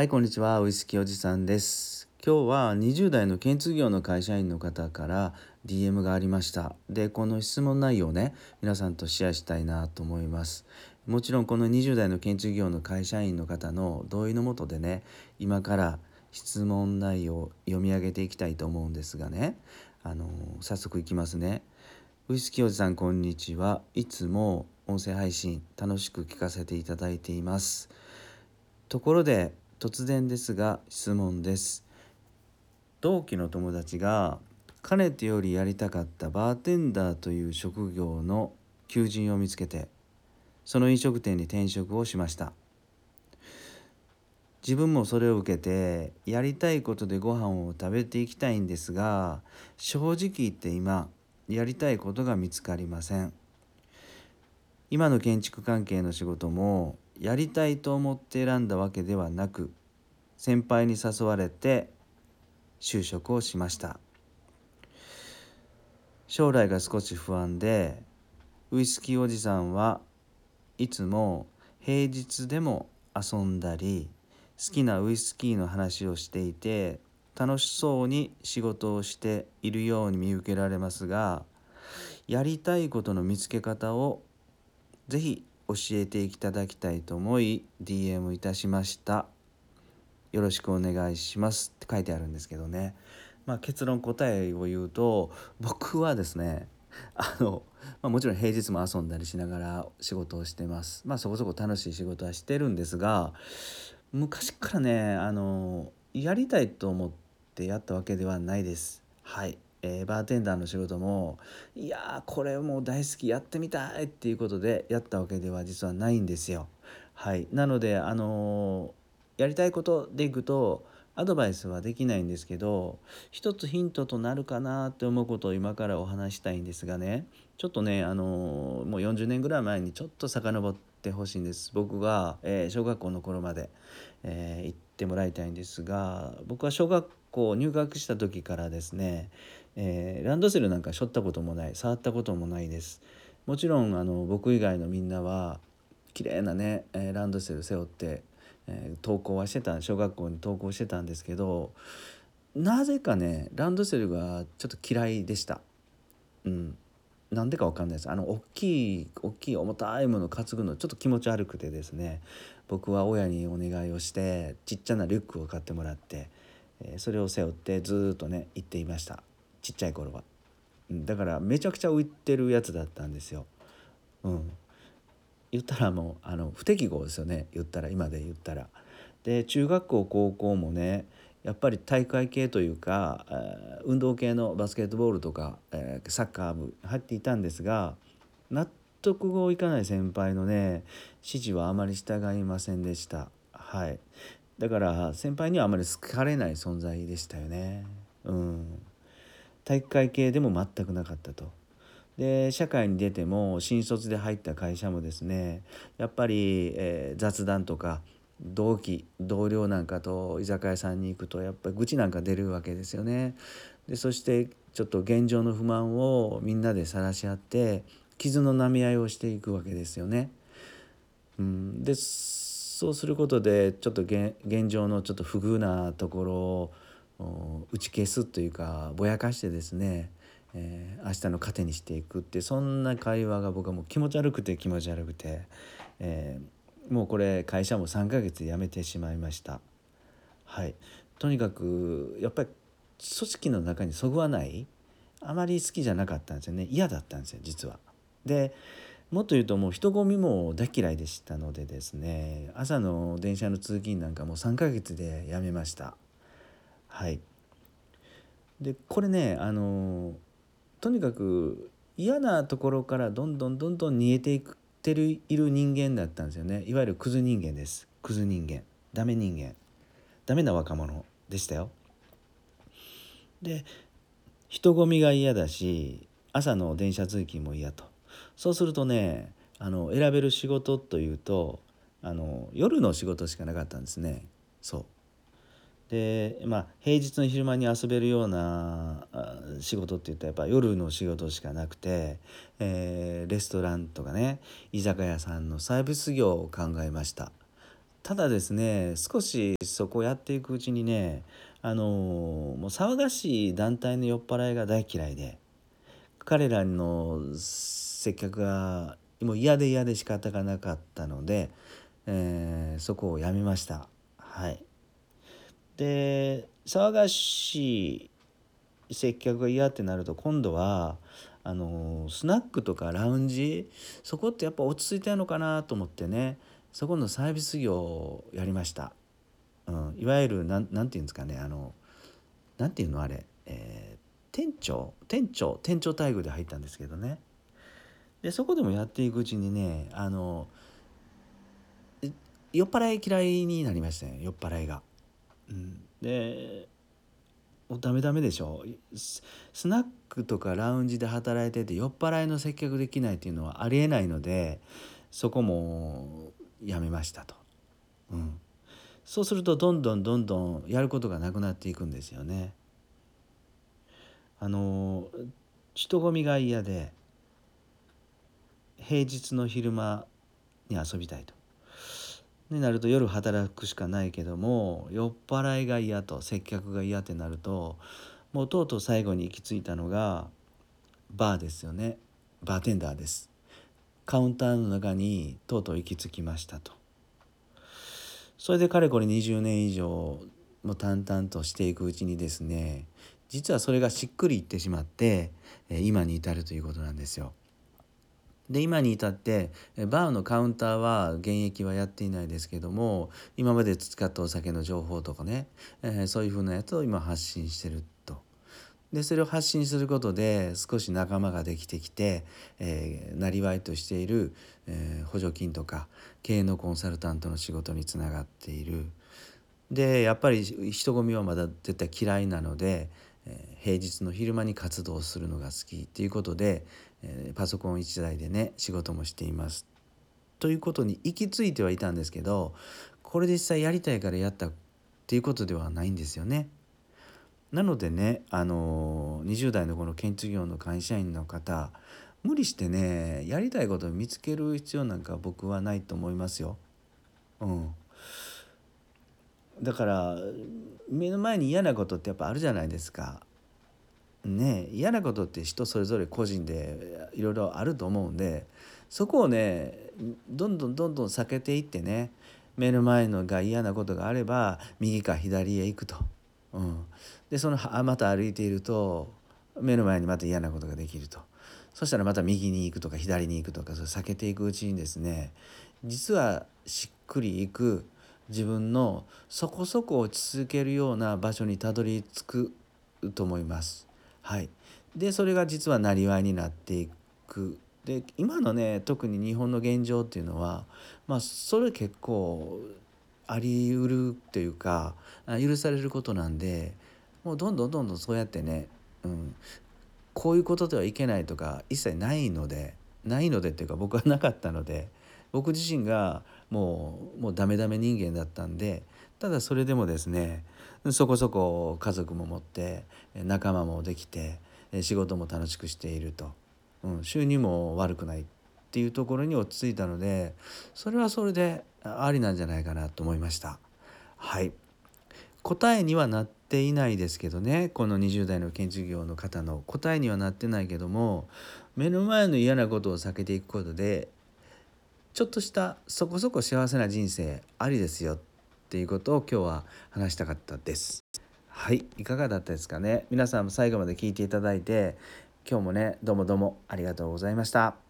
はい、こんにちは。ウイスキーおじさんです。今日は20代の建築業の会社員の方から DM がありました。で、この質問内容をね、皆さんとシェアしたいなと思います。もちろんこの20代の建築業の会社員の方の同意のもとでね、今から質問内容を読み上げていきたいと思うんですがね、あの早速いきますね。ウイスキーおじさんこんにちは。いつも音声配信楽しく聞かせていただいています。ところで突然ですが質問です。同期の友達がかねてよりやりたかったバーテンダーという職業の求人を見つけてその飲食店に転職をしました。自分もそれを受けてやりたいことでご飯を食べていきたいんですが正直言って今やりたいことが見つかりません。今の建築関係の仕事もやりたいと思って選んだわけではなく先輩に誘われて就職をしました。将来が少し不安でウイスキーおじさんはいつも平日でも遊んだり好きなウイスキーの話をしていて楽しそうに仕事をしているように見受けられますがやりたいことの見つけ方をぜひ教えていただきたいと思い DM いたしました。よろしくお願いします。って書いてあるんですけどね。まあ、結論答えを言うと僕はですねあの、まあ、もちろん平日も遊んだりしながら仕事をしてます。まあそこそこ楽しい仕事はしてるんですが昔からねあのやりたいと思ってやったわけではないです。はい。えー、バーテンダーの仕事もいやこれもう大好きやってみたいっていうことでやったわけでは実はないんですよ。はい、なのであのー、やりたいことでいくとアドバイスはできないんですけど一つヒントとなるかなって思うことを今からお話したいんですがねちょっとねあの、もう40年ぐらい前にちょっと遡ってほしいんです。僕が、えー、小学校の頃まで、えー、行ってもらいたいんですが僕は小学校入学した時からですねえー、ランドセルなんか背負ったこともない触ったこともないです。もちろんあの僕以外のみんなは綺麗なね、え、ランドセル背負って、えー、登校はしてた小学校に登校してたんですけどなぜかねランドセルがちょっと嫌いでした。うん。なんでかわかんないです。あの大きい大きい重たいもの担ぐのちょっと気持ち悪くてですね。僕は親にお願いをしてちっちゃなリュックを買ってもらって、えそれを背負ってずっとね行っていました。ちっちゃい頃は。だからめちゃくちゃ浮いてるやつだったんですよ。うん。言ったらもうあの不適合ですよね。言ったら今で言ったら。で中学校高校もねやっぱり大会系というか、えー、運動系のバスケットボールとか、えー、サッカー部入っていたんですが納得がいかない先輩のね指示はあまり従いませんでした。はい。だから先輩にはあまり好かれない存在でしたよね。うん。体育会系でも全くなかったと。で社会に出ても新卒で入った会社もですねやっぱり、えー、雑談とか同期同僚なんかと居酒屋さんに行くとやっぱり愚痴なんか出るわけですよね。でそしてちょっと現状の不満をみんなで晒し合って傷の舐め合いをしていくわけですよね。うん、でそうすることでちょっと現状のちょっと不遇なところを打ち消すというかぼやかしてですね、えー、明日の糧にしていくってそんな会話が僕はもう気持ち悪くて気持ち悪くて、えー、もうこれ会社も3ヶ月辞めてしまいました。はい、とにかくやっぱり組織の中にそぐわないあまり好きじゃなかったんですよね嫌だったんですよ実は。でもっと言うともう人混みも大嫌いでしたのでですね朝の電車の通勤なんかもう3ヶ月で辞めました。はいでこれねあのとにかく嫌なところからどんどんどんどん逃げていってるいる人間だったんですよね。いわゆるクズ人間です。クズ人間。ダメ人間。ダメな若者でしたよ。で人混みが嫌だし朝の電車通勤も嫌と。そうするとねあの選べる仕事というとあの夜の仕事しかなかったんですね。そう。でまあ平日の昼間に遊べるような仕事っていったらやっぱ夜の仕事しかなくて、えー、レストランとかね居酒屋さんのサービス業を考えましたただですね少しそこをやっていくうちにねあのもう騒がしい団体の酔っ払いが大嫌いで彼らの接客がもう嫌で嫌で仕方がなかったので、えー、そこをやめました。はい、で騒がしい接客が嫌ってなると今度はあのスナックとかラウンジそこってやっぱ落ち着いてるのかなと思ってねそこのサービス業をやりました。うん、いわゆるなんなんていうんですかねあのなんていうのあれ、えー、店長店長店長待遇で入ったんですけどねでそこでもやっていくうちにねあの酔っ払い嫌いになりましたね酔っ払いが。うん、でダメダメでしょスナックとかラウンジで働いてて酔っ払いの接客できないっていうのはありえないのでそこもやめましたと。うん、そうするとどんどんどんどんやることがなくなっていくんですよね。あの人混みが嫌で平日の昼間に遊びたいと。になると夜働くしかないけども酔っ払いが嫌と接客が嫌ってなるともうとうとう最後に行き着いたのがバーですよね。バーテンダーです。カウンターの中にとうとう行き着きましたと。それでかれこれ20年以上も淡々としていくうちにですね実はそれがしっくりいってしまって今に至るということなんですよ。で今に至ってバーのカウンターは現役はやっていないですけども今まで使ったお酒の情報とかね、えー、そういうふうなやつを今発信してると。でそれを発信することで少し仲間ができてきてえー、なりわいとしている、えー、補助金とか経営のコンサルタントの仕事につながっている。でやっぱり人混みはまだ絶対嫌いなのでえ平日の昼間に活動するのが好きっていうことで、えパソコン1台でね仕事もしていますということに行き着いてはいたんですけどこれ実際やりたいからやったっていうことではないんですよね。なのでねあの20代のこの建築業の会社員の方無理してねやりたいことを見つける必要なんか僕はないと思いますよ。うん、だから目の前に嫌なことってやっぱあるじゃないですか。ね嫌なことって人それぞれ個人でいろいろあると思うんでそこをねどんどんどんどん避けていってね目の前のが嫌なことがあれば右か左へ行くと。うん、でそのまた歩いていると目の前にまた嫌なことができると。そしたらまた右に行くとか左に行くとかそれ避けていくうちにですね実はしっくりいく自分のそこそこ落ち着けるような場所にたどり着くと思います。はい、でそれが実はなりわいになっていく。で今のね特に日本の現状っていうのはまあそれ結構ありうるというか許されることなんでもうどんどんどんどんそうやってね、うん、こういうことではいけないとか一切ないのでないのでっていうか僕はなかったので僕自身がもうもうダメダメ人間だったんでただそれでもですねそこそこ家族も持って仲間もできて仕事も楽しくしていると、うん、収入も悪くないっていうところに落ち着いたのでそれはそれでありなんじゃないかなと思いました。はい。答えにはなっていないですけどねこの20代の建築業の方の答えにはなってないけども目の前の嫌なことを避けていくことでちょっとしたそこそこ幸せな人生ありですよ。っっていうことを今日は話したかったです。はいいかがだったですかね？皆さんも最後まで聞いていただいて今日もねどうもどうもありがとうございました。